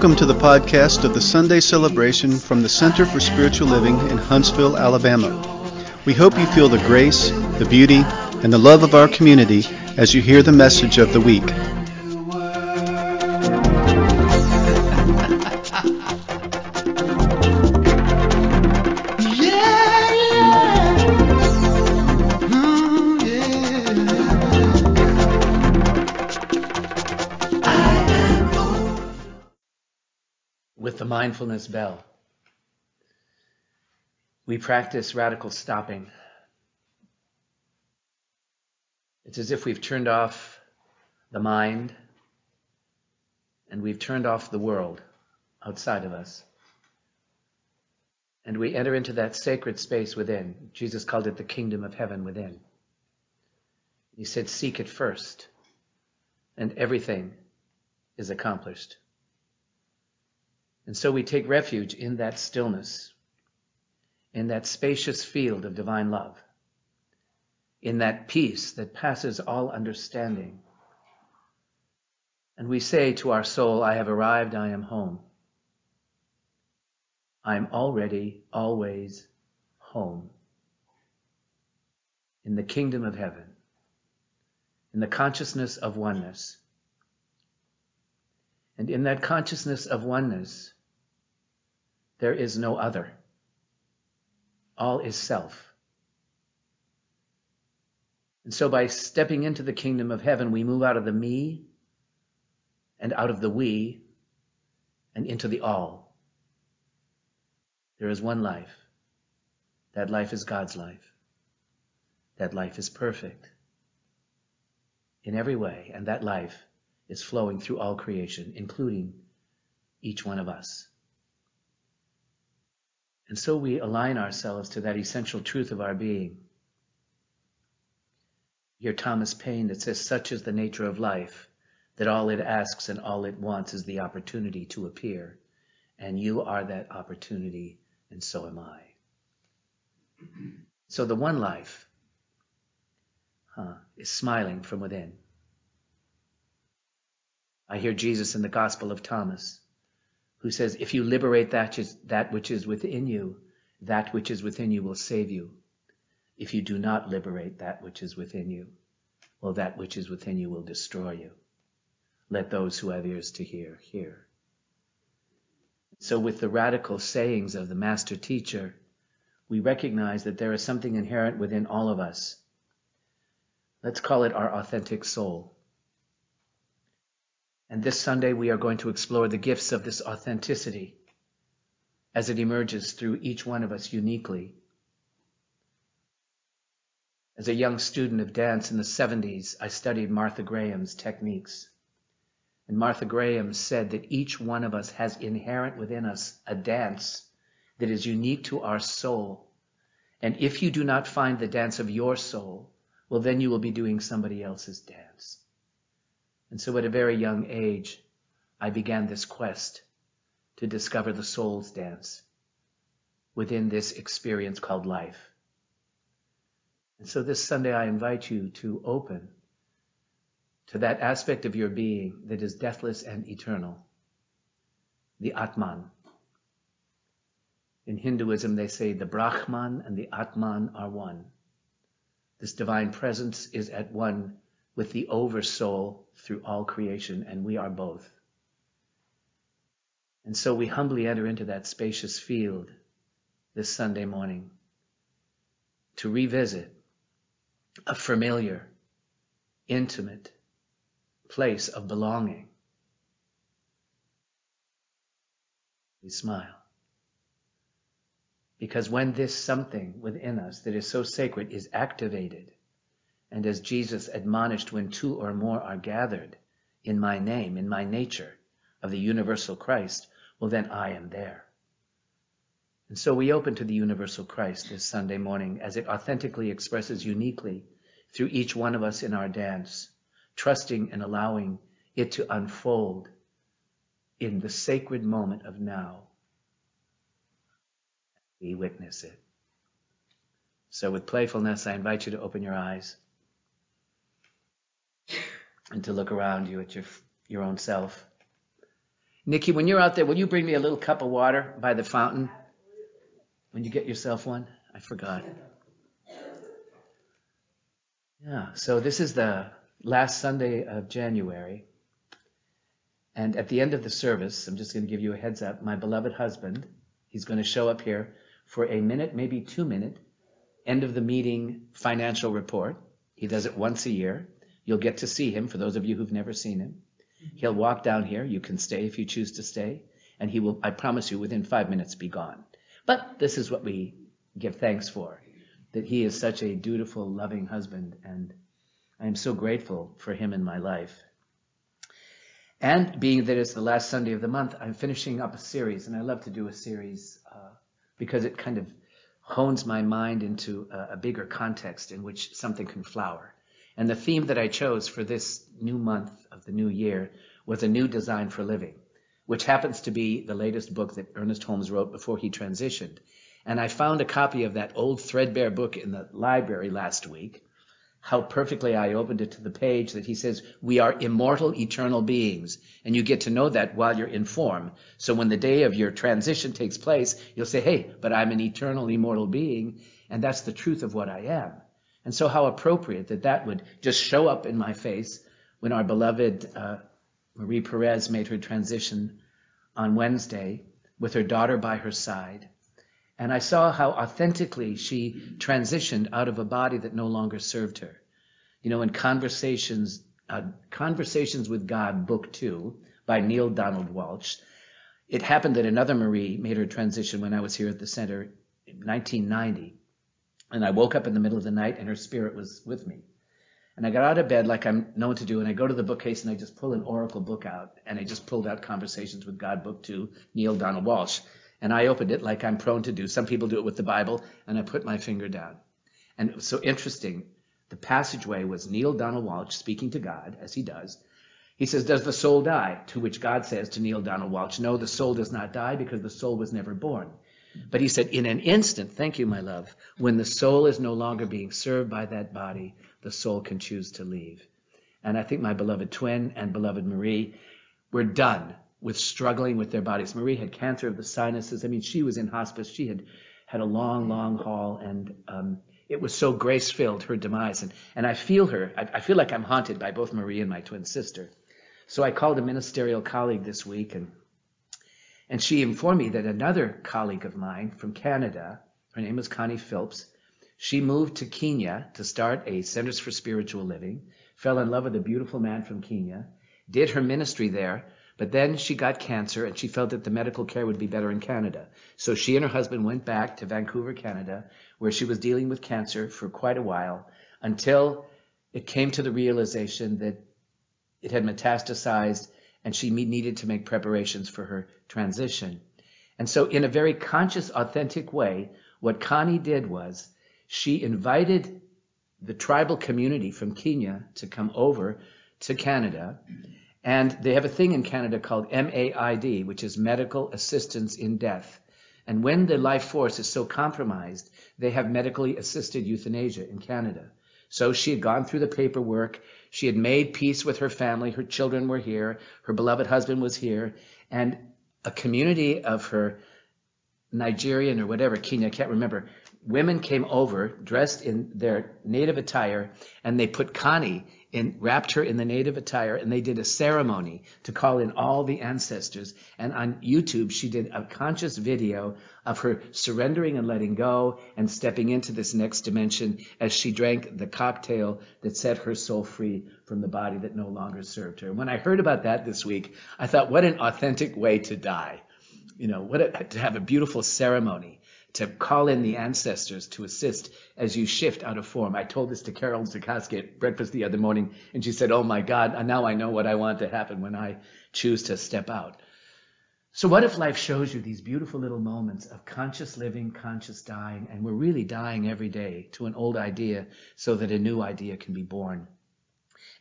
Welcome to the podcast of the Sunday celebration from the Center for Spiritual Living in Huntsville, Alabama. We hope you feel the grace, the beauty, and the love of our community as you hear the message of the week. Mindfulness bell. We practice radical stopping. It's as if we've turned off the mind and we've turned off the world outside of us. And we enter into that sacred space within. Jesus called it the kingdom of heaven within. He said, Seek it first, and everything is accomplished. And so we take refuge in that stillness, in that spacious field of divine love, in that peace that passes all understanding. And we say to our soul, I have arrived, I am home. I am already, always home in the kingdom of heaven, in the consciousness of oneness. And in that consciousness of oneness, there is no other. All is self. And so by stepping into the kingdom of heaven, we move out of the me and out of the we and into the all. There is one life. That life is God's life. That life is perfect in every way, and that life is flowing through all creation, including each one of us. And so we align ourselves to that essential truth of our being. Hear Thomas Paine that says, Such is the nature of life, that all it asks and all it wants is the opportunity to appear. And you are that opportunity, and so am I. So the one life huh, is smiling from within. I hear Jesus in the Gospel of Thomas who says, If you liberate that, that which is within you, that which is within you will save you. If you do not liberate that which is within you, well, that which is within you will destroy you. Let those who have ears to hear, hear. So, with the radical sayings of the master teacher, we recognize that there is something inherent within all of us. Let's call it our authentic soul. And this Sunday, we are going to explore the gifts of this authenticity as it emerges through each one of us uniquely. As a young student of dance in the 70s, I studied Martha Graham's techniques. And Martha Graham said that each one of us has inherent within us a dance that is unique to our soul. And if you do not find the dance of your soul, well, then you will be doing somebody else's dance. And so at a very young age, I began this quest to discover the soul's dance within this experience called life. And so this Sunday, I invite you to open to that aspect of your being that is deathless and eternal, the Atman. In Hinduism, they say the Brahman and the Atman are one. This divine presence is at one with the oversoul through all creation, and we are both. And so we humbly enter into that spacious field this Sunday morning to revisit a familiar, intimate place of belonging. We smile. Because when this something within us that is so sacred is activated, and as Jesus admonished, when two or more are gathered in my name, in my nature of the universal Christ, well, then I am there. And so we open to the universal Christ this Sunday morning as it authentically expresses uniquely through each one of us in our dance, trusting and allowing it to unfold in the sacred moment of now. We witness it. So with playfulness, I invite you to open your eyes and to look around you at your, your own self. Nikki, when you're out there, will you bring me a little cup of water by the fountain? When you get yourself one? I forgot. Yeah, so this is the last Sunday of January. And at the end of the service, I'm just going to give you a heads up. My beloved husband, he's going to show up here for a minute, maybe two minute, end of the meeting financial report. He does it once a year. You'll get to see him for those of you who've never seen him. He'll walk down here. You can stay if you choose to stay. And he will, I promise you, within five minutes be gone. But this is what we give thanks for that he is such a dutiful, loving husband. And I am so grateful for him in my life. And being that it's the last Sunday of the month, I'm finishing up a series. And I love to do a series uh, because it kind of hones my mind into a, a bigger context in which something can flower. And the theme that I chose for this new month of the new year was a new design for living, which happens to be the latest book that Ernest Holmes wrote before he transitioned. And I found a copy of that old threadbare book in the library last week. How perfectly I opened it to the page that he says, We are immortal, eternal beings. And you get to know that while you're in form. So when the day of your transition takes place, you'll say, Hey, but I'm an eternal, immortal being. And that's the truth of what I am. And so how appropriate that that would just show up in my face when our beloved uh, Marie Perez made her transition on Wednesday with her daughter by her side. And I saw how authentically she transitioned out of a body that no longer served her. You know, in Conversations, uh, Conversations with God, Book Two, by Neale Donald Walsch, it happened that another Marie made her transition when I was here at the center in 1990. And I woke up in the middle of the night and her spirit was with me. And I got out of bed like I'm known to do, and I go to the bookcase and I just pull an oracle book out, and I just pulled out Conversations with God, Book Two, Neale Donald Walsch. and I opened it like I'm prone to do. Some people do it with the Bible, and I put my finger down. And it was so interesting. The passageway was Neale Donald Walsch speaking to God, as he does. He says, Does the soul die? To which God says to Neale Donald Walsch, No, the soul does not die because the soul was never born. But he said, in an instant, thank you, my love, when the soul is no longer being served by that body, the soul can choose to leave. And I think my beloved twin and beloved Marie were done with struggling with their bodies. Marie had cancer of the sinuses. I mean, she was in hospice. She had had a long, long haul, and um, it was so grace filled her demise. And, and I feel her. I, I feel like I'm haunted by both Marie and my twin sister. So I called a ministerial colleague this week and and she informed me that another colleague of mine from Canada, her name was Connie Phillips, she moved to Kenya to start a Centers for Spiritual Living, fell in love with a beautiful man from Kenya, did her ministry there, but then she got cancer and she felt that the medical care would be better in Canada. So she and her husband went back to Vancouver, Canada, where she was dealing with cancer for quite a while until it came to the realization that it had metastasized and she needed to make preparations for her transition. And so, in a very conscious, authentic way, what Connie did was she invited the tribal community from Kenya to come over to Canada. And they have a thing in Canada called MAID, which is Medical Assistance in Death. And when the life force is so compromised, they have medically assisted euthanasia in Canada. So she had gone through the paperwork. She had made peace with her family. Her children were here. Her beloved husband was here. And a community of her Nigerian or whatever, Kenya, I can't remember, women came over dressed in their native attire and they put Connie in, wrapped her in the native attire and they did a ceremony to call in all the ancestors. And on YouTube, she did a conscious video of her surrendering and letting go and stepping into this next dimension as she drank the cocktail that set her soul free from the body that no longer served her. When I heard about that this week, I thought, what an authentic way to die. You know, what a, to have a beautiful ceremony to call in the ancestors to assist as you shift out of form. I told this to Carol Zukoski at breakfast the other morning, and she said, Oh my God, now I know what I want to happen when I choose to step out. So, what if life shows you these beautiful little moments of conscious living, conscious dying, and we're really dying every day to an old idea so that a new idea can be born?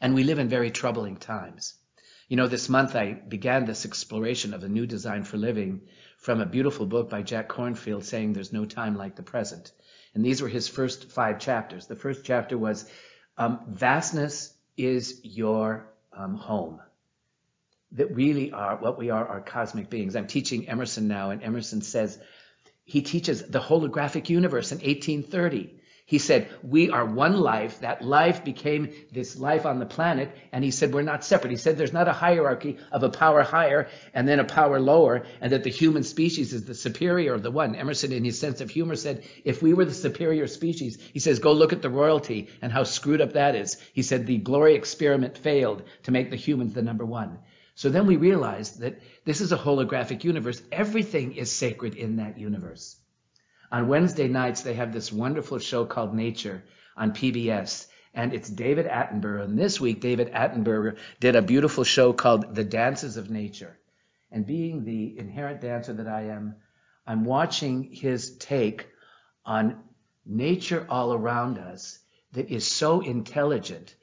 And we live in very troubling times. You know, this month I began this exploration of a new design for living from a beautiful book by Jack Kornfield saying there's no time like the present. And these were his first five chapters. The first chapter was um, vastness is your um, home. that really are what we are are cosmic beings. I'm teaching Emerson now, and Emerson says he teaches the holographic universe in 1830. He said, We are one life. That life became this life on the planet. And he said, We're not separate. He said, There's not a hierarchy of a power higher and then a power lower, and that the human species is the superior of the one. Emerson, in his sense of humor, said, If we were the superior species, he says, Go look at the royalty and how screwed up that is. He said, The glory experiment failed to make the humans the number one. So then we realized that this is a holographic universe. Everything is sacred in that universe. On Wednesday nights, they have this wonderful show called Nature on PBS. And it's David Attenborough. And this week, David Attenborough did a beautiful show called The Dances of Nature. And being the inherent dancer that I am, I'm watching his take on nature all around us that is so intelligent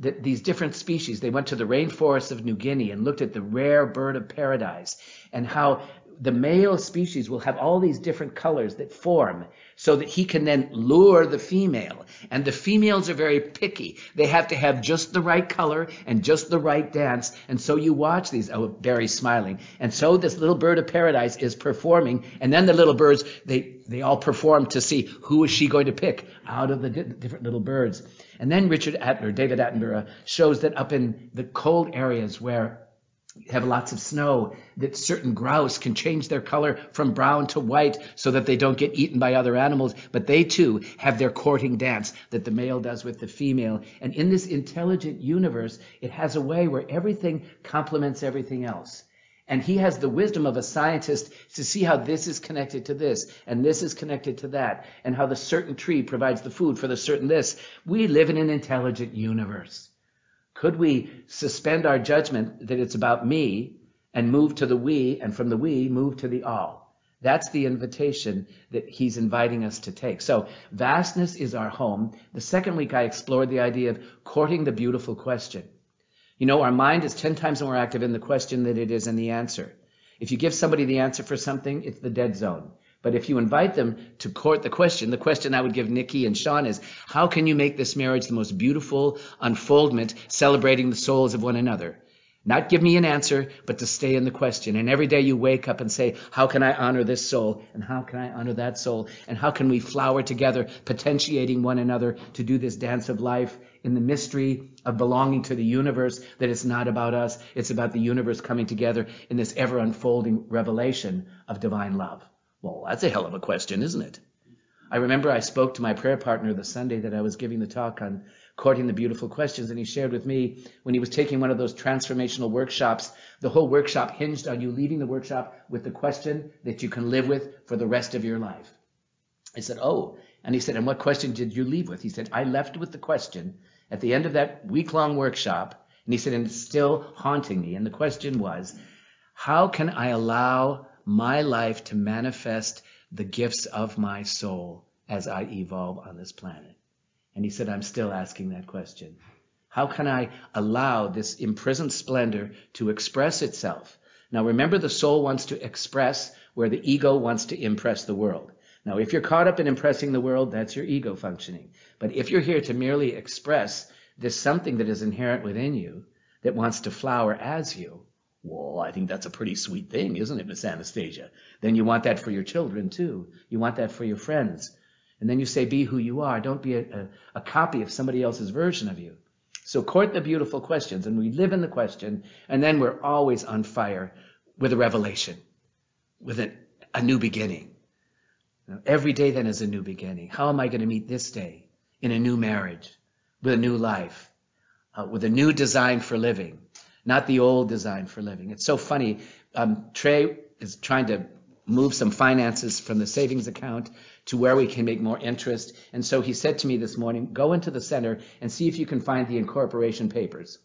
that these different species, they went to the rainforests of New Guinea and looked at the rare bird of paradise and how the male species will have all these different colors that form so that he can then lure the female. And the females are very picky. They have to have just the right color and just the right dance. And so you watch these, oh, smiling. And so this little bird of paradise is performing. And then the little birds, they, they all perform to see who is she going to pick out of the di- different little birds. And then Richard Attenborough, David Attenborough, shows that up in the cold areas where have lots of snow, that certain grouse can change their color from brown to white so that they don't get eaten by other animals. But they too have their courting dance that the male does with the female. And in this intelligent universe, it has a way where everything complements everything else. And he has the wisdom of a scientist to see how this is connected to this, and this is connected to that, and how the certain tree provides the food for the certain this. We live in an intelligent universe. Could we suspend our judgment that it's about me and move to the we, and from the we, move to the all? That's the invitation that he's inviting us to take. So vastness is our home. The second week I explored the idea of courting the beautiful question. You know, our mind is 10 times more active in the question than it is in the answer. If you give somebody the answer for something, it's the dead zone. But if you invite them to court the question, the question I would give Nikki and Sean is, how can you make this marriage the most beautiful unfoldment, celebrating the souls of one another? Not give me an answer, but to stay in the question. And every day you wake up and say, how can I honor this soul? And how can I honor that soul? And how can we flower together, potentiating one another to do this dance of life in the mystery of belonging to the universe that it's not about us. It's about the universe coming together in this ever unfolding revelation of divine love. Well, that's a hell of a question, isn't it? I remember I spoke to my prayer partner the Sunday that I was giving the talk on courting the beautiful questions, and he shared with me when he was taking one of those transformational workshops, the whole workshop hinged on you leaving the workshop with the question that you can live with for the rest of your life. I said, Oh. And he said, And what question did you leave with? He said, I left with the question at the end of that week long workshop, and he said, And it's still haunting me. And the question was, How can I allow my life to manifest the gifts of my soul as I evolve on this planet? And he said, I'm still asking that question. How can I allow this imprisoned splendor to express itself? Now remember, the soul wants to express where the ego wants to impress the world. Now, if you're caught up in impressing the world, that's your ego functioning. But if you're here to merely express this something that is inherent within you that wants to flower as you, well, I think that's a pretty sweet thing, isn't it, Miss Anastasia? Then you want that for your children too. You want that for your friends. And then you say, be who you are. Don't be a, a, a copy of somebody else's version of you. So court the beautiful questions, and we live in the question, and then we're always on fire with a revelation, with a, new beginning. Every day then is a new beginning. How am I going to meet this day in a new marriage, with a new life, uh, with a new design for living? Not the old design for living. It's so funny. Um, Trey is trying to move some finances from the savings account to where we can make more interest. And so he said to me this morning, go into the center and see if you can find the incorporation papers.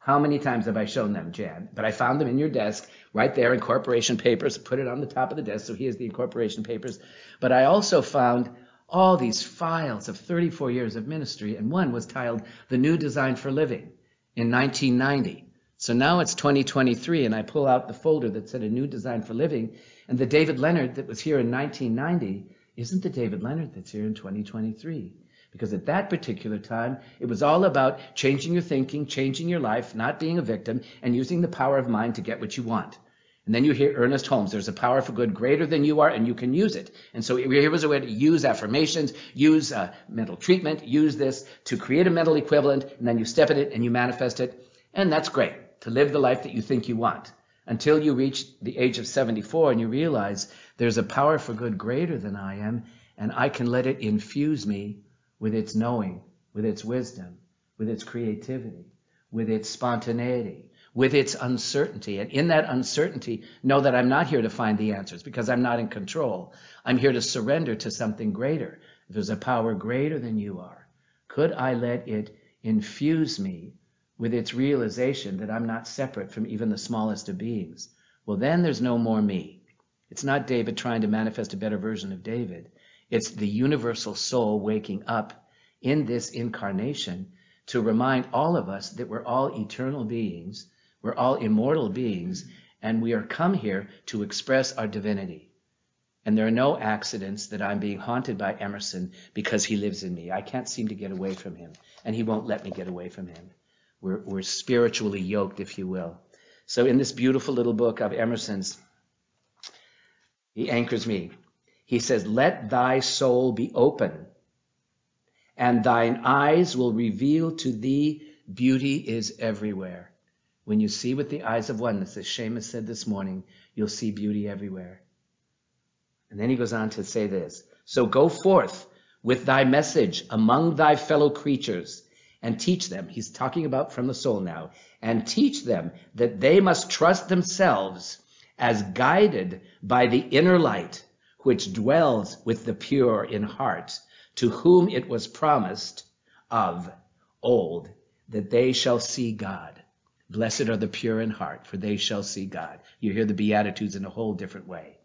How many times have I shown them, Jan? But I found them in your desk, right there, incorporation papers, put it on the top of the desk, so here's the incorporation papers. But I also found all these files of 34 years of ministry, and one was titled The New Design for Living in 1990. So now it's 2023, and I pull out the folder that said a new design for living, and the David Leonard that was here in 1990 isn't the David Leonard that's here in 2023. Because at that particular time, it was all about changing your thinking, changing your life, not being a victim, and using the power of mind to get what you want. And then you hear Ernest Holmes, there's a power for good greater than you are, and you can use it. And so here was a way to use affirmations, use uh, mental treatment, use this to create a mental equivalent, and then you step in it and you manifest it. And that's great, to live the life that you think you want. Until you reach the age of 74 and you realize there's a power for good greater than I am, and I can let it infuse me with its knowing, with its wisdom, with its creativity, with its spontaneity, with its uncertainty. And in that uncertainty, know that I'm not here to find the answers because I'm not in control. I'm here to surrender to something greater. There's a power greater than you are. Could I let it infuse me with its realization that I'm not separate from even the smallest of beings? Well, then there's no more me. It's not David trying to manifest a better version of David. It's the universal soul waking up in this incarnation to remind all of us that we're all eternal beings we're all immortal beings, and we are come here to express our divinity. And there are no accidents that I'm being haunted by Emerson because he lives in me. I can't seem to get away from him, and he won't let me get away from him. We're, we're spiritually yoked, if you will. So in this beautiful little book of Emerson's, he anchors me. He says, Let thy soul be open, and thine eyes will reveal to thee beauty is everywhere. When you see with the eyes of oneness, as Seamus said this morning, you'll see beauty everywhere. And then he goes on to say this. So go forth with thy message among thy fellow creatures and teach them. He's talking about from the soul now and teach them that they must trust themselves as guided by the inner light which dwells with the pure in heart to whom it was promised of old that they shall see God. Blessed are the pure in heart, for they shall see God. You hear the Beatitudes in a whole different way.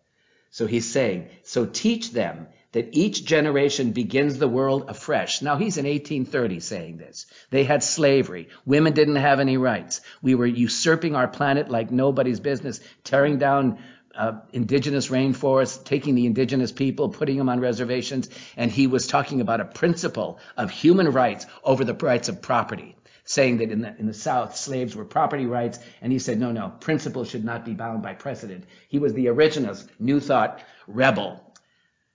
So he's saying, so teach them that each generation begins the world afresh. Now he's in 1830 saying this. They had slavery. Women didn't have any rights. We were usurping our planet like nobody's business, tearing down uh, indigenous rainforests, taking the indigenous people, putting them on reservations. And he was talking about a principle of human rights over the rights of property saying that in the, in the South, slaves were property rights. And he said, no, no, principle should not be bound by precedent. He was the originalist, New Thought rebel.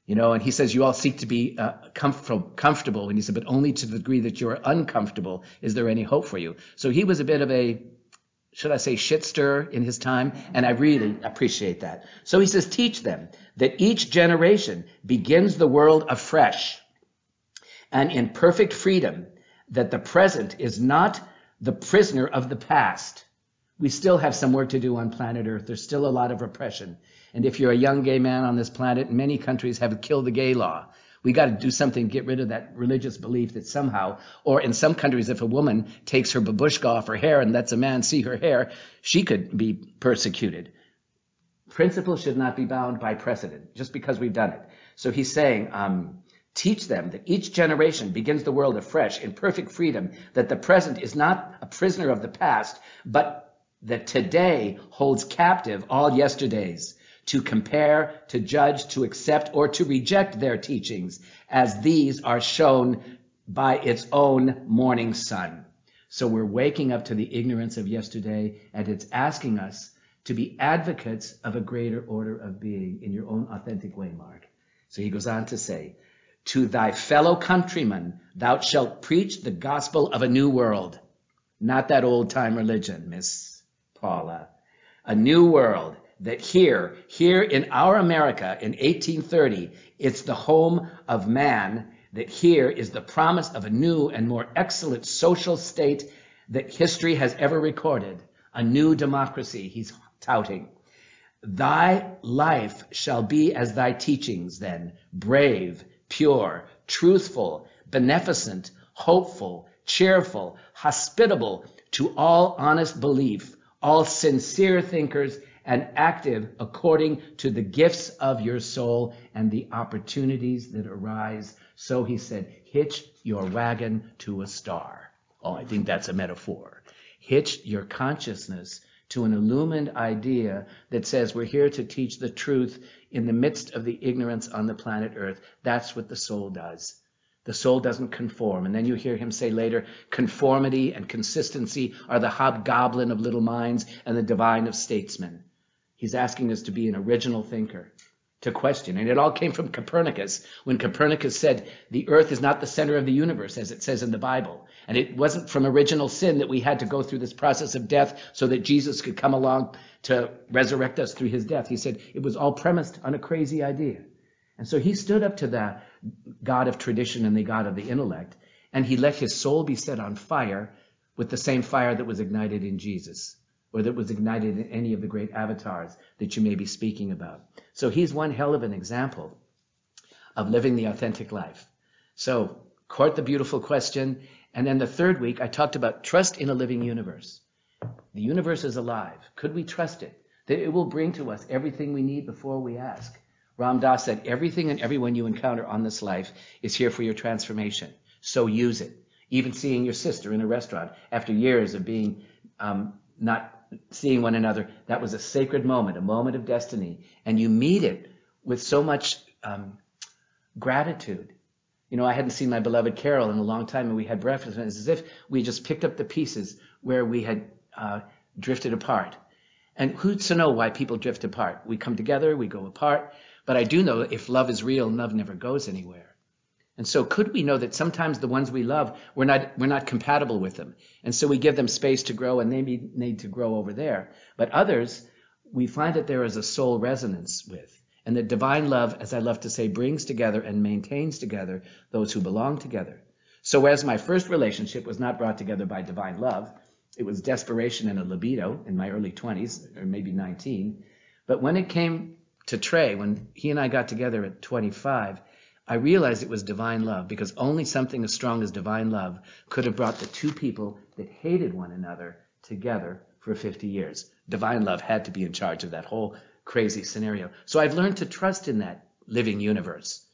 You know, and he says, you all seek to be uh, comf- comfortable. And he said, but only to the degree that you're uncomfortable is there any hope for you. So he was a bit of a, should I say, shit stir in his time. And I really appreciate that. So he says, teach them that each generation begins the world afresh and in perfect freedom that the present is not the prisoner of the past. We still have some work to do on planet Earth. There's still a lot of repression. And if you're a young gay man on this planet, many countries have killed the gay law. We got to do something, get rid of that religious belief that somehow, or in some countries, if a woman takes her babushka off her hair and lets a man see her hair, she could be persecuted. Principle should not be bound by precedent, just because we've done it. So he's saying, um, Teach them that each generation begins the world afresh in perfect freedom, that the present is not a prisoner of the past, but that today holds captive all yesterdays to compare, to judge, to accept, or to reject their teachings, as these are shown by its own morning sun. So we're waking up to the ignorance of yesterday, and it's asking us to be advocates of a greater order of being in your own authentic way, Mark. So he goes on to say, to thy fellow countrymen, thou shalt preach the gospel of a new world. Not that old time religion, Miss Paula. A new world that here, here in our America in 1830, it's the home of man, that here is the promise of a new and more excellent social state that history has ever recorded. A new democracy, he's touting. Thy life shall be as thy teachings then, brave, pure, truthful, beneficent, hopeful, cheerful, hospitable to all honest belief, all sincere thinkers, and active according to the gifts of your soul and the opportunities that arise. So he said, hitch your wagon to a star. Oh, I think that's a metaphor. Hitch your consciousness to an illumined idea that says we're here to teach the truth in the midst of the ignorance on the planet Earth. That's what the soul does. The soul doesn't conform. And then you hear him say later, conformity and consistency are the hobgoblin of little minds and the divine of statesmen. He's asking us to be an original thinker, to question. And it all came from Copernicus, when Copernicus said, the earth is not the center of the universe, as it says in the Bible. And it wasn't from original sin that we had to go through this process of death so that Jesus could come along to resurrect us through his death. He said it was all premised on a crazy idea. And so he stood up to the God of tradition and the God of the intellect, and he let his soul be set on fire with the same fire that was ignited in Jesus, or that was ignited in any of the great avatars that you may be speaking about. So he's one hell of an example of living the authentic life. So court the beautiful question. And then the third week, I talked about trust in a living universe. The universe is alive. Could we trust it? That it will bring to us everything we need before we ask. Ram Dass said, everything and everyone you encounter on this life is here for your transformation. So use it. Even seeing your sister in a restaurant after years of being um, not seeing one another, that was a sacred moment, a moment of destiny. And you meet it with so much um, gratitude. You know, I hadn't seen my beloved Carol in a long time, and we had breakfast, and it's as if we just picked up the pieces where we had uh, drifted apart. And who's to know why people drift apart? We come together, we go apart. But I do know if love is real, love never goes anywhere. And so could we know that sometimes the ones we love, we're not, we're not compatible with them. And so we give them space to grow and they need to grow over there. But others, we find that there is a soul resonance with. And that divine love, as I love to say, brings together and maintains together those who belong together. So whereas my first relationship was not brought together by divine love, it was desperation and a libido in my early 20s, or maybe 19. But when it came to Trey, when he and I got together at 25, I realized it was divine love because only something as strong as divine love could have brought the two people that hated one another together for 50 years. Divine love had to be in charge of that whole crazy scenario. So I've learned to trust in that living universe.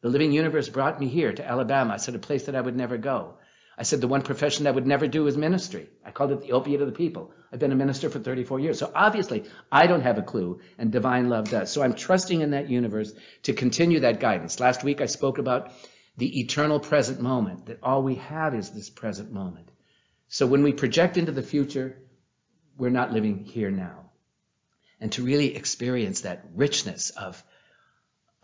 The living universe brought me here to Alabama. I said a place that I would never go. I said the one profession I would never do is ministry. I called it the opiate of the people. I've been a minister for 34 years. So obviously I don't have a clue and divine love does. So I'm trusting in that universe to continue that guidance. Last week I spoke about the eternal present moment, that all we have is this present moment. So when we project into the future, we're not living here now. And to really experience that richness of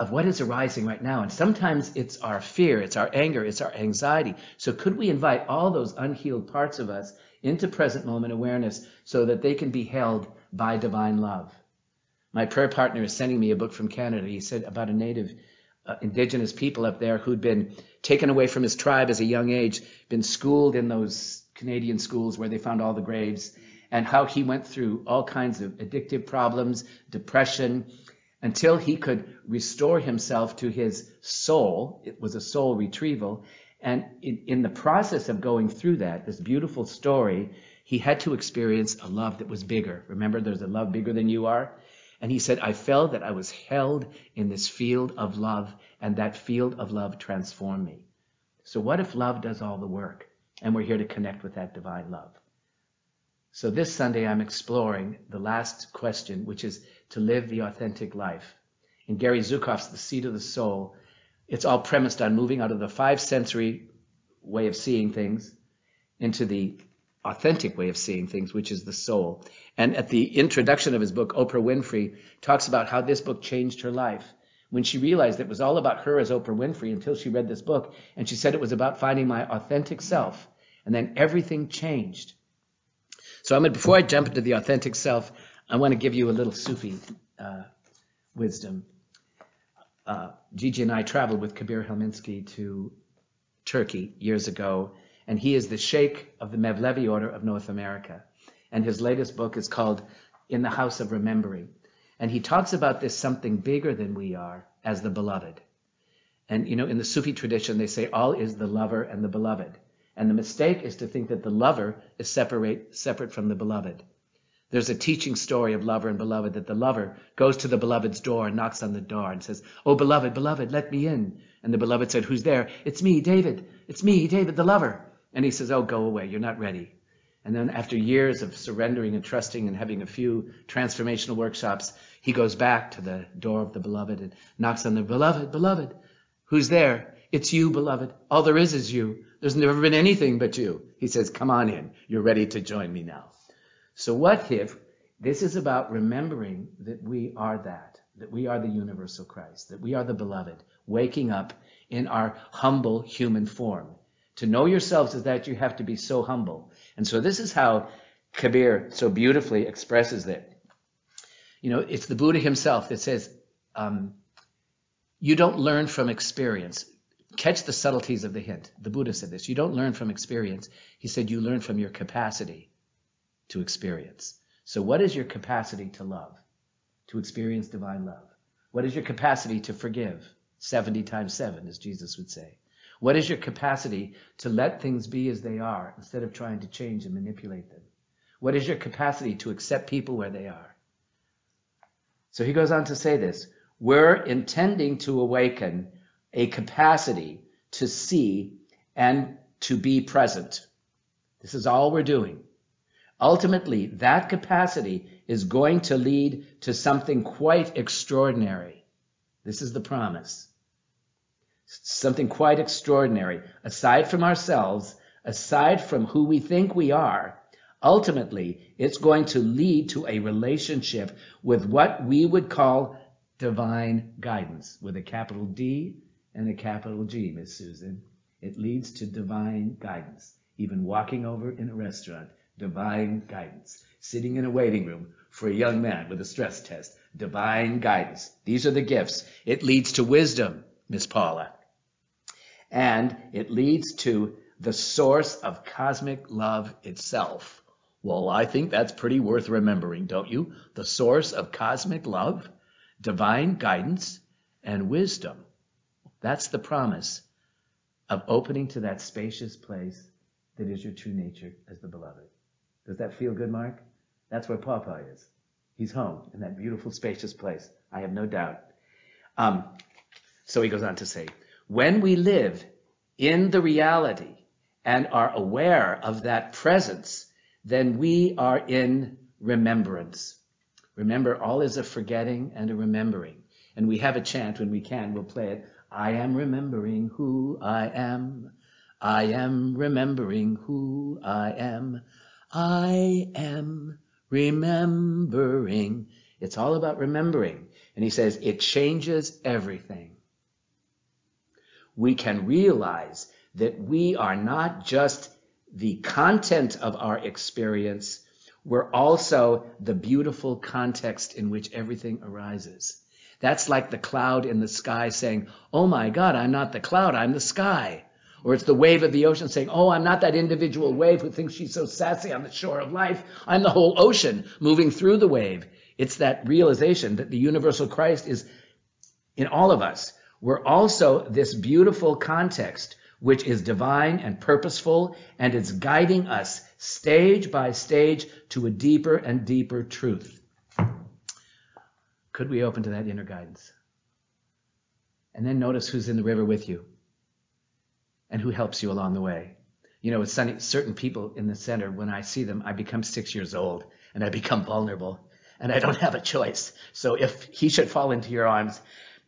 of what is arising right now. And sometimes it's our fear, it's our anger, it's our anxiety. So could we invite all those unhealed parts of us into present moment awareness so that they can be held by divine love? My prayer partner is sending me a book from Canada. He said about a native uh, indigenous people up there who'd been taken away from his tribe as a young age, been schooled in those Canadian schools where they found all the graves, and how he went through all kinds of addictive problems, depression, until he could restore himself to his soul. It was a soul retrieval. And in, in, the process of going through that, this beautiful story, he had to experience a love that was bigger. Remember, there's a love bigger than you are? And he said, I felt that I was held in this field of love, and that field of love transformed me. So what if love does all the work? And we're here to connect with that divine love. So this Sunday, I'm exploring the last question, which is to live the authentic life. In Gary Zukav's The Seat of the Soul, it's all premised on moving out of the five sensory way of seeing things into the authentic way of seeing things, which is the soul. And at the introduction of his book, Oprah Winfrey talks about how this book changed her life. When she realized it was all about her as Oprah Winfrey until she read this book, and she said it was about finding my authentic self. And then everything changed. So I'm before I jump into the authentic self, I want to give you a little Sufi uh, wisdom. Uh, Gigi and I traveled with Kabir Helminski to Turkey years ago, and he is the Sheikh of the Mevlevi Order of North America. And his latest book is called In the House of Remembering. And he talks about this something bigger than we are as the beloved. And, you know, in the Sufi tradition, they say all is the lover and the beloved. And the mistake is to think that the lover is separate, separate from the beloved. There's a teaching story of lover and beloved that the lover goes to the beloved's door and knocks on the door and says, Oh, beloved, beloved, let me in. And the beloved said, Who's there? It's me, David. It's me, David, the lover. And he says, Oh, go away. You're not ready. And then after years of surrendering and trusting and having a few transformational workshops, he goes back to the door of the beloved and knocks on the beloved, beloved, who's there? It's you, beloved. All there is is you. There's never been anything but you. He says, come on in. You're ready to join me now. So what if this is about remembering that we are that, that we are the universal Christ, that we are the beloved, waking up in our humble human form. To know yourselves is that you have to be so humble. And so this is how Kabir so beautifully expresses it. You know, it's the Buddha himself that says, um, you don't learn from experience. Catch the subtleties of the hint. The Buddha said this. You don't learn from experience. He said you learn from your capacity to experience. So what is your capacity to love? To experience divine love? What is your capacity to forgive? 70 times 7, as Jesus would say. What is your capacity to let things be as they are instead of trying to change and manipulate them? What is your capacity to accept people where they are? So he goes on to say this. We're intending to awaken a capacity to see and to be present. This is all we're doing. Ultimately, that capacity is going to lead to something quite extraordinary. This is the promise. Something quite extraordinary. Aside from ourselves, aside from who we think we are, ultimately, it's going to lead to a relationship with what we would call divine guidance with a capital D and a capital G, Miss Susan. It leads to divine guidance. Even walking over in a restaurant, divine guidance. Sitting in a waiting room for a young man with a stress test, divine guidance. These are the gifts. It leads to wisdom, Miss Paula. And it leads to the source of cosmic love itself. Well, I think that's pretty worth remembering, don't you? The source of cosmic love, divine guidance, and wisdom. That's the promise of opening to that spacious place that is your true nature as the beloved. Does that feel good, Mark? That's where Papa is. He's home in that beautiful, spacious place. I have no doubt. Um, so he goes on to say, when we live in the reality and are aware of that presence, then we are in remembrance. Remember, all is a forgetting and a remembering. And we have a chant when we can, we'll play it. I am remembering who I am. I am remembering who I am. I am remembering. It's all about remembering. And he says it changes everything. We can realize that we are not just the content of our experience, we're also the beautiful context in which everything arises. That's like the cloud in the sky saying, Oh my God, I'm not the cloud, I'm the sky. Or it's the wave of the ocean saying, Oh, I'm not that individual wave who thinks she's so sassy on the shore of life. I'm the whole ocean moving through the wave. It's that realization that the universal Christ is in all of us. We're also this beautiful context, which is divine and purposeful, and it's guiding us stage by stage to a deeper and deeper truth. Could we open to that inner guidance? And then notice who's in the river with you and who helps you along the way. You know, with certain people in the center, when I see them, I become six years old and I become vulnerable and I don't have a choice. So if he should fall into your arms,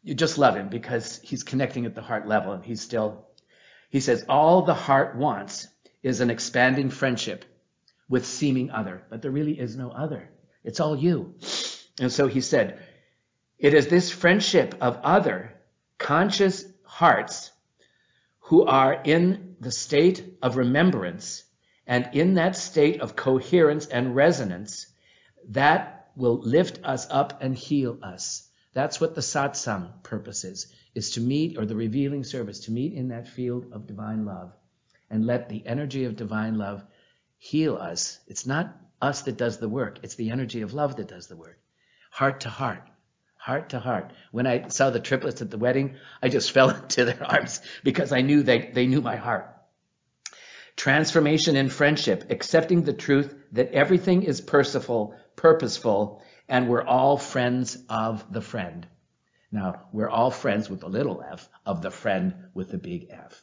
you just love him because he's connecting at the heart level and he's still, he says, all the heart wants is an expanding friendship with seeming other, but there really is no other. It's all you. And so he said, it is this friendship of other conscious hearts who are in the state of remembrance and in that state of coherence and resonance that will lift us up and heal us. That's what the satsang purpose is, is to meet, or the revealing service, to meet in that field of divine love and let the energy of divine love heal us. It's not us that does the work. It's the energy of love that does the work. Heart to heart heart to heart. When I saw the triplets at the wedding, I just fell into their arms because I knew they, they knew my heart. Transformation in friendship, accepting the truth that everything is purposeful, purposeful, and we're all friends of the friend. Now, we're all friends with a little f of the friend with the big F.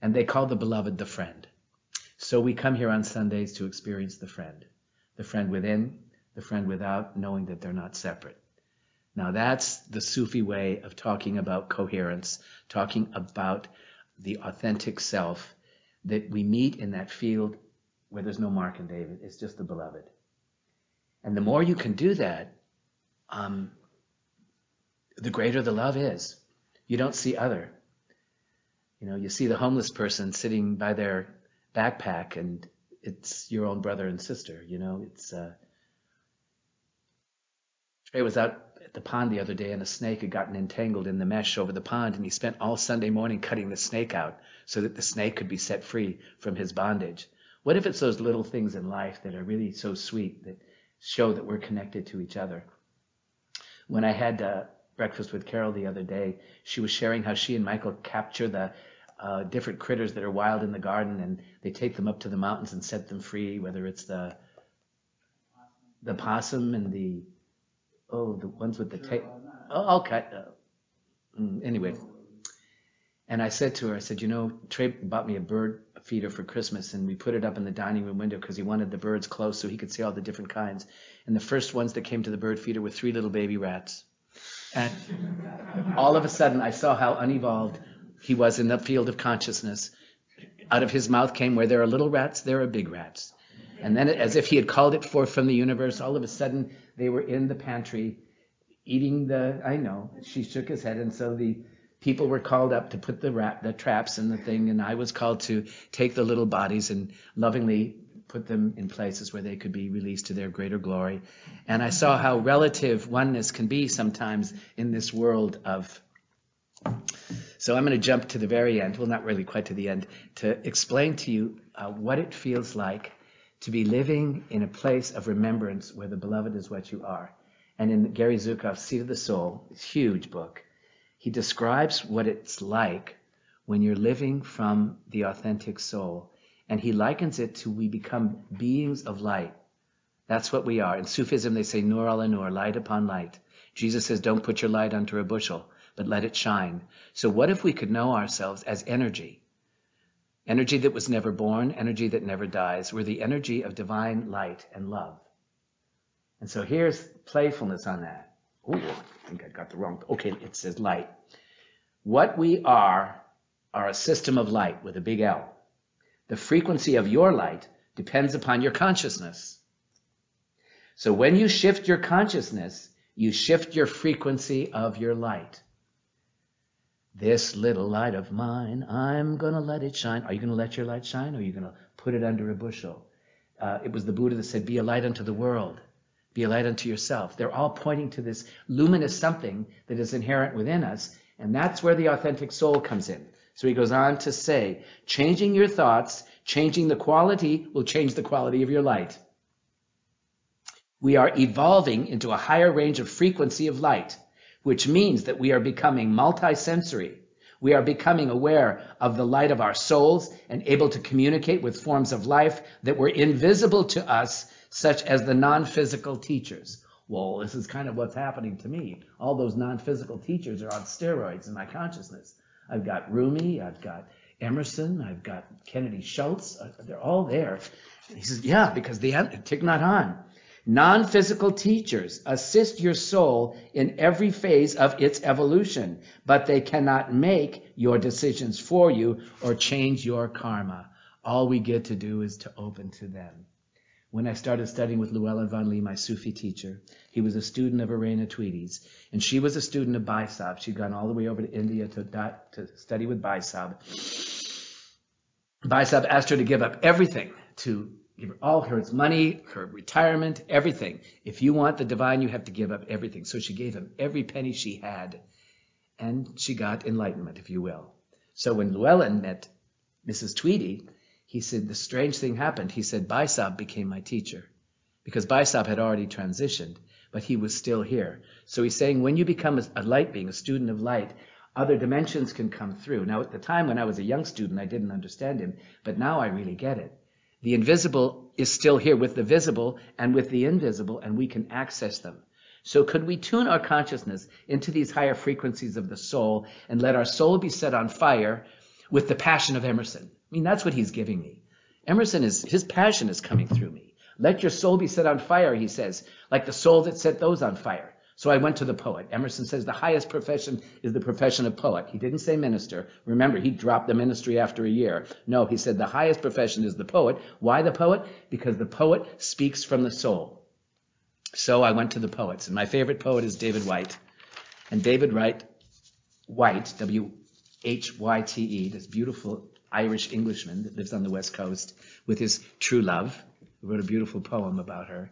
And they call the beloved the friend. So we come here on Sundays to experience the friend. The friend within, the friend without, knowing that they're not separate. Now that's the Sufi way of talking about coherence, talking about the authentic self that we meet in that field where there's no Mark and David. It's just the beloved. And the more you can do that, um, the greater the love is. You don't see other. You know, you see the homeless person sitting by their backpack and it's your own brother and sister, you know, it's, uh, Trey was out at the pond the other day and a snake had gotten entangled in the mesh over the pond and he spent all Sunday morning cutting the snake out so that the snake could be set free from his bondage. What if it's those little things in life that are really so sweet that show that we're connected to each other? When I had uh, breakfast with Carol the other day, she was sharing how she and Michael capture the uh, different critters that are wild in the garden and they take them up to the mountains and set them free, whether it's the the possum and the oh the ones with the tail. Oh, okay. Uh, mm, anyway, and I said to her, I said, you know, Trey bought me a bird feeder for Christmas, and we put it up in the dining room window because he wanted the birds close so he could see all the different kinds. And the first ones that came to the bird feeder were three little baby rats. And all of a sudden, I saw how unevolved he was in the field of consciousness. Out of his mouth came, where there are little rats, there are big rats. And then, as if he had called it forth from the universe, all of a sudden they were in the pantry eating the. I know. She shook his head, and so the people were called up to put the, the traps in the thing, and I was called to take the little bodies and lovingly put them in places where they could be released to their greater glory. And I saw how relative oneness can be sometimes in this world of. So I'm going to jump to the very end, well, not really quite to the end, to explain to you uh, what it feels like to be living in a place of remembrance where the beloved is what you are. And in Gary Zukav's Seat of the Soul, huge book, he describes what it's like when you're living from the authentic soul. And he likens it to we become beings of light. That's what we are. In Sufism, they say nur ala nur, light upon light. Jesus says, don't put your light under a bushel, but let it shine. So what if we could know ourselves as energy? Energy that was never born, energy that never dies. We're the energy of divine light and love. And so here's playfulness on that. Ooh, I think I got the wrong. Okay, it says light. What we are are a system of light with a big L. The frequency of your light depends upon your consciousness. So when you shift your consciousness, you shift your frequency of your light. This little light of mine, I'm going to let it shine. Are you going to let your light shine or are you going to put it under a bushel? Uh, it was the Buddha that said, Be a light unto the world, be a light unto yourself. They're all pointing to this luminous something that is inherent within us and that's where the authentic soul comes in. So he goes on to say, changing your thoughts, changing the quality will change the quality of your light. We are evolving into a higher range of frequency of light, which means that we are becoming multisensory. We are becoming aware of the light of our souls and able to communicate with forms of life that were invisible to us, such as the non-physical teachers. Well, this is kind of what's happening to me. All those non-physical teachers are on steroids in my consciousness. I've got Rumi, I've got Emerson, I've got Kennedy Shultz. Uh, they're all there. He says, yeah, because the Thich Nhat Hanh. Non-physical teachers assist your soul in every phase of its evolution, but they cannot make your decisions for you or change your karma. All we get to do is to open to them when I started studying with Llewellyn Vaughan-Lee, my Sufi teacher. He was a student of Irina Tweedie's, and she was a student of Bhai Sahib. She'd gone all the way over to India to, to study with Bhai Sahib. Baisab asked her to give up everything, to all her money, her retirement, everything. If you want the divine, you have to give up everything. So she gave him every penny she had, and she got enlightenment, if you will. So when Llewellyn met Mrs. Tweedie, he said, the strange thing happened. He said, Bhai Sahib became my teacher because Bhai Sahib had already transitioned, but he was still here. So he's saying, when you become a light being, a student of light, other dimensions can come through. Now, at the time when I was a young student, I didn't understand him, but now I really get it. The invisible is still here with the visible and with the invisible, and we can access them. So could we tune our consciousness into these higher frequencies of the soul and let our soul be set on fire with the passion of Emerson? I mean, that's what he's giving me. Emerson is, his passion is coming through me. Let your soul be set on fire, he says, like the soul that set those on fire. So I went to the poet. Emerson says the highest profession is the profession of poet. He didn't say minister. Remember, he dropped the ministry after a year. No, he said the highest profession is the poet. Why the poet? Because the poet speaks from the soul. So I went to the poets, and my favorite poet is David Whyte. And David Whyte, Whyte, W H Y T E, this beautiful Irish Englishman that lives on the West Coast with his true love, wrote a beautiful poem about her.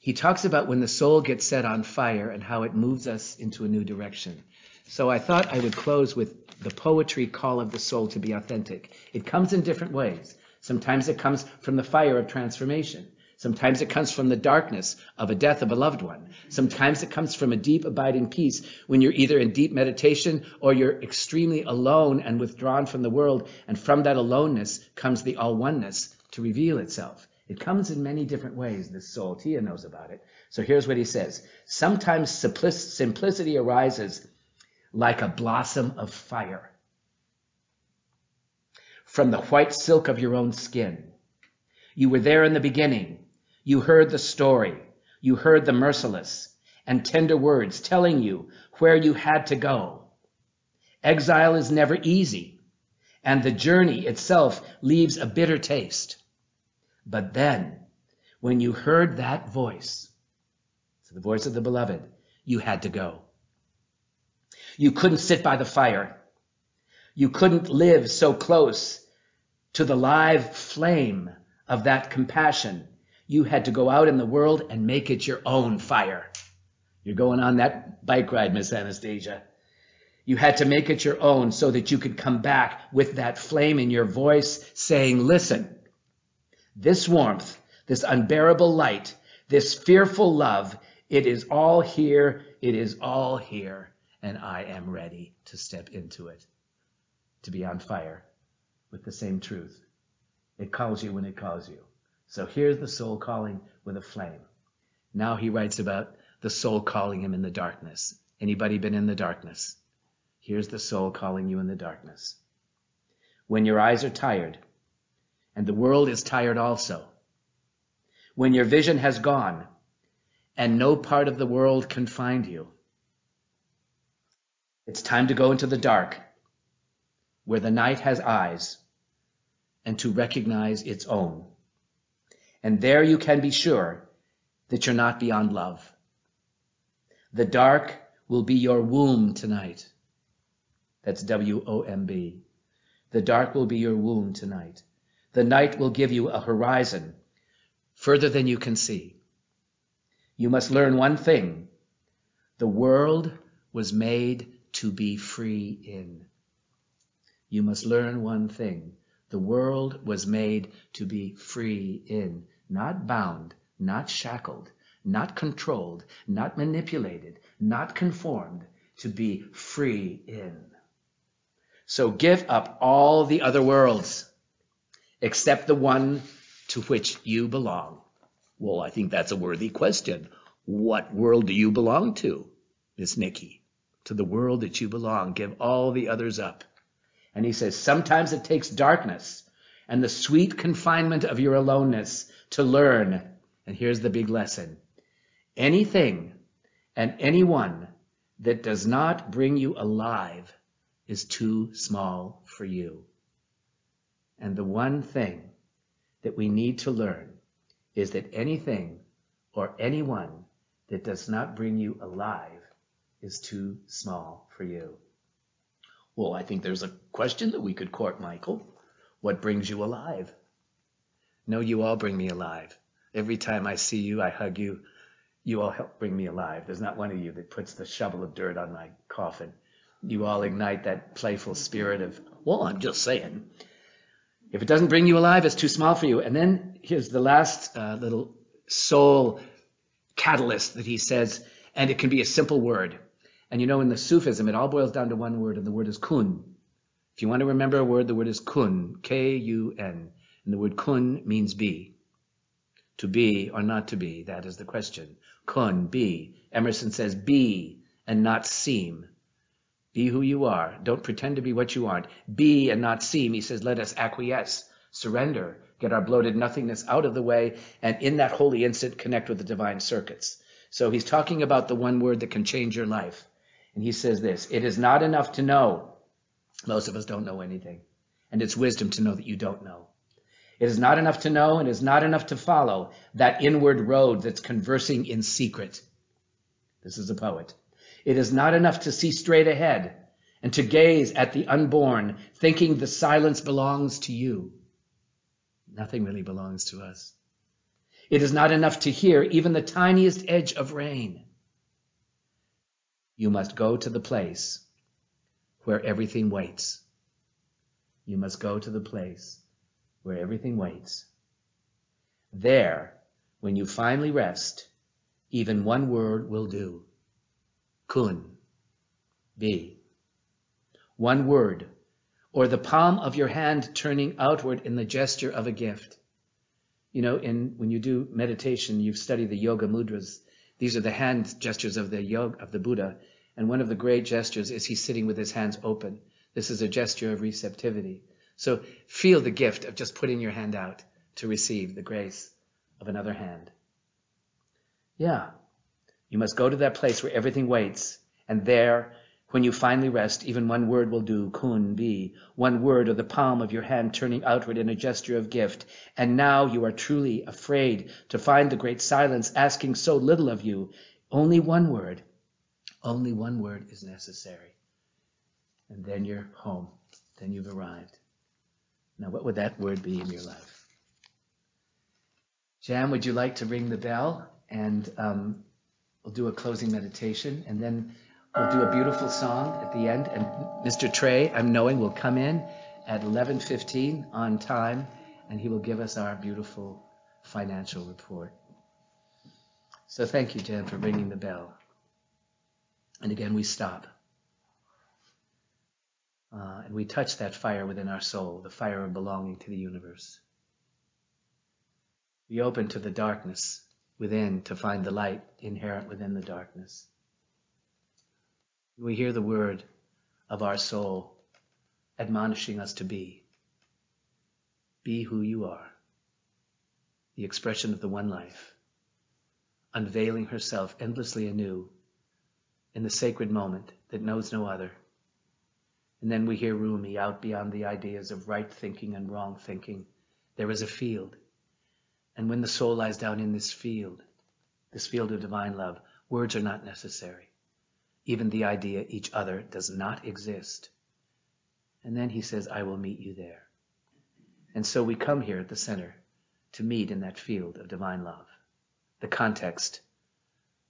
He talks about when the soul gets set on fire and how it moves us into a new direction. So I thought I would close with the poetry call of the soul to be authentic. It comes in different ways. Sometimes it comes from the fire of transformation. Sometimes it comes from the darkness of a death of a loved one. Sometimes it comes from a deep abiding peace when you're either in deep meditation or you're extremely alone and withdrawn from the world. And from that aloneness comes the all oneness to reveal itself. It comes in many different ways, this soul. Tia knows about it. So here's what he says. Sometimes simplicity arises like a blossom of fire from the white silk of your own skin. You were there in the beginning. You heard the story. You heard the merciless and tender words telling you where you had to go. Exile is never easy, and the journey itself leaves a bitter taste. But then, when you heard that voice, so the voice of the beloved, you had to go. You couldn't sit by the fire. You couldn't live so close to the live flame of that compassion. You had to go out in the world and make it your own fire. You're going on that bike ride, Miss Anastasia. You had to make it your own so that you could come back with that flame in your voice saying, listen, this warmth, this unbearable light, this fearful love, it is all here. It is all here. And I am ready to step into it, to be on fire with the same truth. It calls you when it calls you. So here's the soul calling with a flame. Now he writes about the soul calling him in the darkness. Anybody been in the darkness? Here's the soul calling you in the darkness. When your eyes are tired, and the world is tired also. When your vision has gone and no part of the world can find you, it's time to go into the dark where the night has eyes and to recognize its own. And there you can be sure that you're not beyond love. The dark will be your womb tonight. That's W O M B. The dark will be your womb tonight. The night will give you a horizon further than you can see. You must learn one thing. The world was made to be free in. You must learn one thing. The world was made to be free in, not bound, not shackled, not controlled, not manipulated, not conformed, to be free in. So give up all the other worlds except the one to which you belong? Well, I think that's a worthy question. What world do you belong to, Miss Nikki? To the world that you belong. Give all the others up. And he says, sometimes it takes darkness and the sweet confinement of your aloneness to learn. And here's the big lesson. Anything and anyone that does not bring you alive is too small for you. And the one thing that we need to learn is that anything or anyone that does not bring you alive is too small for you. Well, I think there's a question that we could court, Michael. What brings you alive? No, you all bring me alive. Every time I see you, I hug you. You all help bring me alive. There's not one of you that puts the shovel of dirt on my coffin. You all ignite that playful spirit of, well, I'm just saying. If it doesn't bring you alive, it's too small for you. And then here's the last uh, little soul catalyst that he says, and it can be a simple word. And you know, in the Sufism, it all boils down to one word, and the word is kun. If you want to remember a word, the word is kun, K-U-N. And the word kun means be. To be or not to be, that is the question. Kun, be. Emerson says be and not seem. Be who you are. Don't pretend to be what you aren't. Be and not seem. He says, let us acquiesce, surrender, get our bloated nothingness out of the way, and in that holy instant connect with the divine circuits. So he's talking about the one word that can change your life. And he says this It is not enough to know. Most of us don't know anything. And it's wisdom to know that you don't know. It is not enough to know, and it is not enough to follow that inward road that's conversing in secret. This is a poet. It is not enough to see straight ahead and to gaze at the unborn, thinking the silence belongs to you. Nothing really belongs to us. It is not enough to hear even the tiniest edge of rain. You must go to the place where everything waits. You must go to the place where everything waits. There, when you finally rest, even one word will do. Kun. Be. One word, or the palm of your hand turning outward in the gesture of a gift. You know, in when you do meditation, you study the yoga mudras. These are the hand gestures of the yoga of the Buddha, and one of the great gestures is he's sitting with his hands open. This is a gesture of receptivity. So feel the gift of just putting your hand out to receive the grace of another hand. Yeah, you must go to that place where everything waits, and there when you finally rest, even one word will do, kun, be, one word or the palm of your hand turning outward in a gesture of gift. And now you are truly afraid to find the great silence asking so little of you. Only one word, only one word is necessary. And then you're home. Then you've arrived. Now, what would that word be in your life? Jam, would you like to ring the bell? And um, we'll do a closing meditation. And then We'll do a beautiful song at the end, and Mr. Trey, I'm knowing, will come in at 11:15 on time, and he will give us our beautiful financial report. So thank you, Jen, for ringing the bell. And again, we stop. Uh, and we touch that fire within our soul, the fire of belonging to the universe. We open to the darkness within to find the light inherent within the darkness. We hear the word of our soul admonishing us to be. Be who you are, the expression of the one life, unveiling herself endlessly anew in the sacred moment that knows no other. And then we hear Rumi out beyond the ideas of right thinking and wrong thinking. There is a field. And when the soul lies down in this field, this field of divine love, words are not necessary even the idea each other does not exist. And then he says, I will meet you there. And so we come here at the center to meet in that field of divine love, the context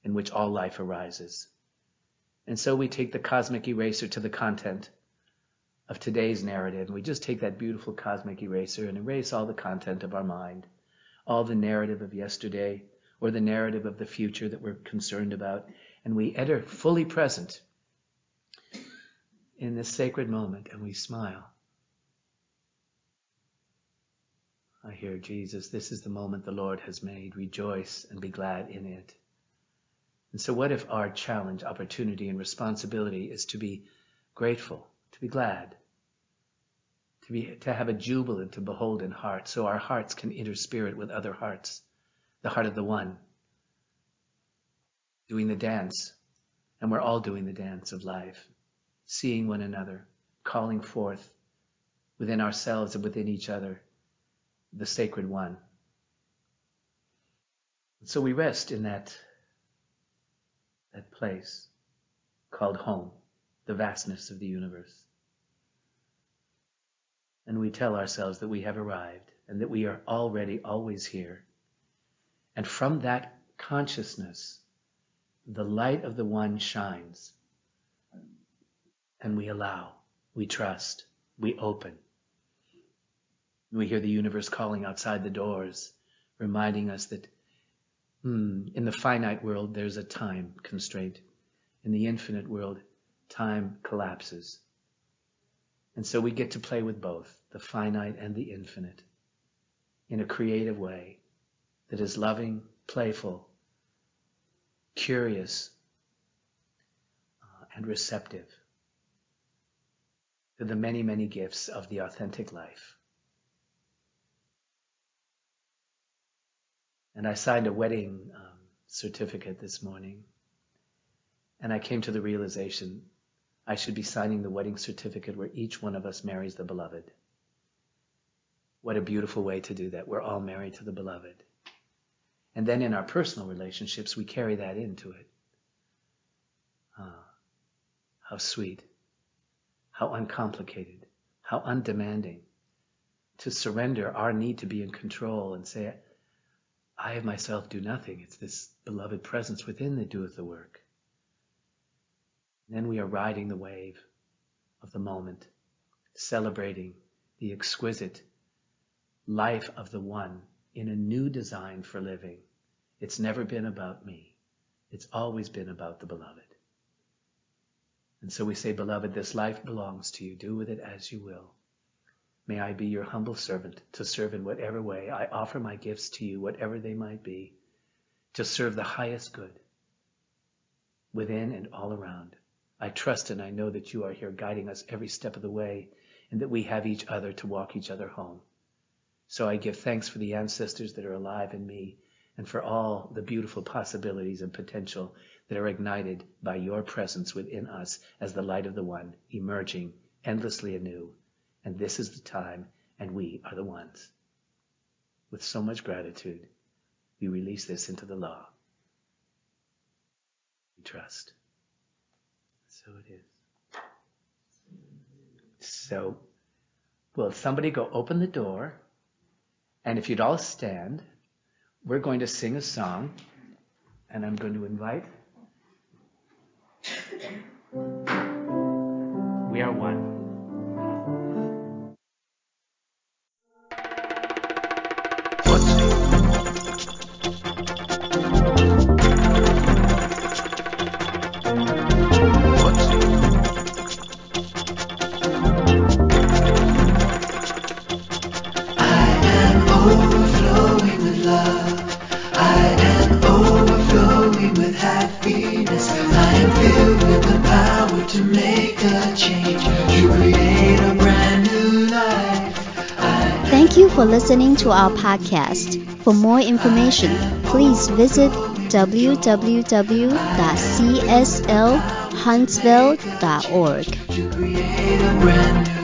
in which all life arises. And so we take the cosmic eraser to the content of today's narrative, and we just take that beautiful cosmic eraser and erase all the content of our mind, all the narrative of yesterday or the narrative of the future that we're concerned about, and we enter fully present in this sacred moment and we smile. I hear Jesus, this is the moment the Lord has made. Rejoice and be glad in it. And so, what if our challenge, opportunity, and responsibility is to be grateful, to be glad, to, be, to have a jubilant and beholden heart, so our hearts can interspirit with other hearts, the heart of the one, doing the dance, and we're all doing the dance of life, seeing one another, calling forth within ourselves and within each other the sacred one. And so we rest in that, that place called home, the vastness of the universe. And we tell ourselves that we have arrived and that we are already always here. And from that consciousness, the light of the one shines. And we allow, we trust, we open. We hear the universe calling outside the doors, reminding us that hmm, in the finite world there's a time constraint. In the infinite world, time collapses. And so we get to play with both, the finite and the infinite, in a creative way that is loving, playful, curious, uh, and receptive to the many, many gifts of the authentic life. And I signed a wedding um, certificate this morning. And I came to the realization I should be signing the wedding certificate where each one of us marries the beloved. What a beautiful way to do that. We're all married to the beloved. And then in our personal relationships, we carry that into it. Ah, how sweet, how uncomplicated, how undemanding to surrender our need to be in control and say, I of myself do nothing. It's this beloved presence within that doeth the work. Then we are riding the wave of the moment, celebrating the exquisite life of the one in a new design for living. It's never been about me. It's always been about the beloved. And so we say, beloved, this life belongs to you. Do with it as you will. May I be your humble servant to serve in whatever way. I offer my gifts to you, whatever they might be, to serve the highest good within and all around. I trust and I know that you are here guiding us every step of the way and that we have each other to walk each other home. So I give thanks for the ancestors that are alive in me and for all the beautiful possibilities and potential that are ignited by your presence within us as the light of the one emerging endlessly anew and this is the time, and we are the ones. With so much gratitude, we release this into the law. We trust. So it is. So, will somebody go open the door? And if you'd all stand, we're going to sing a song, and I'm going to invite. We are one. Listening to our podcast. For more information, please visit www.cslhuntsville.org.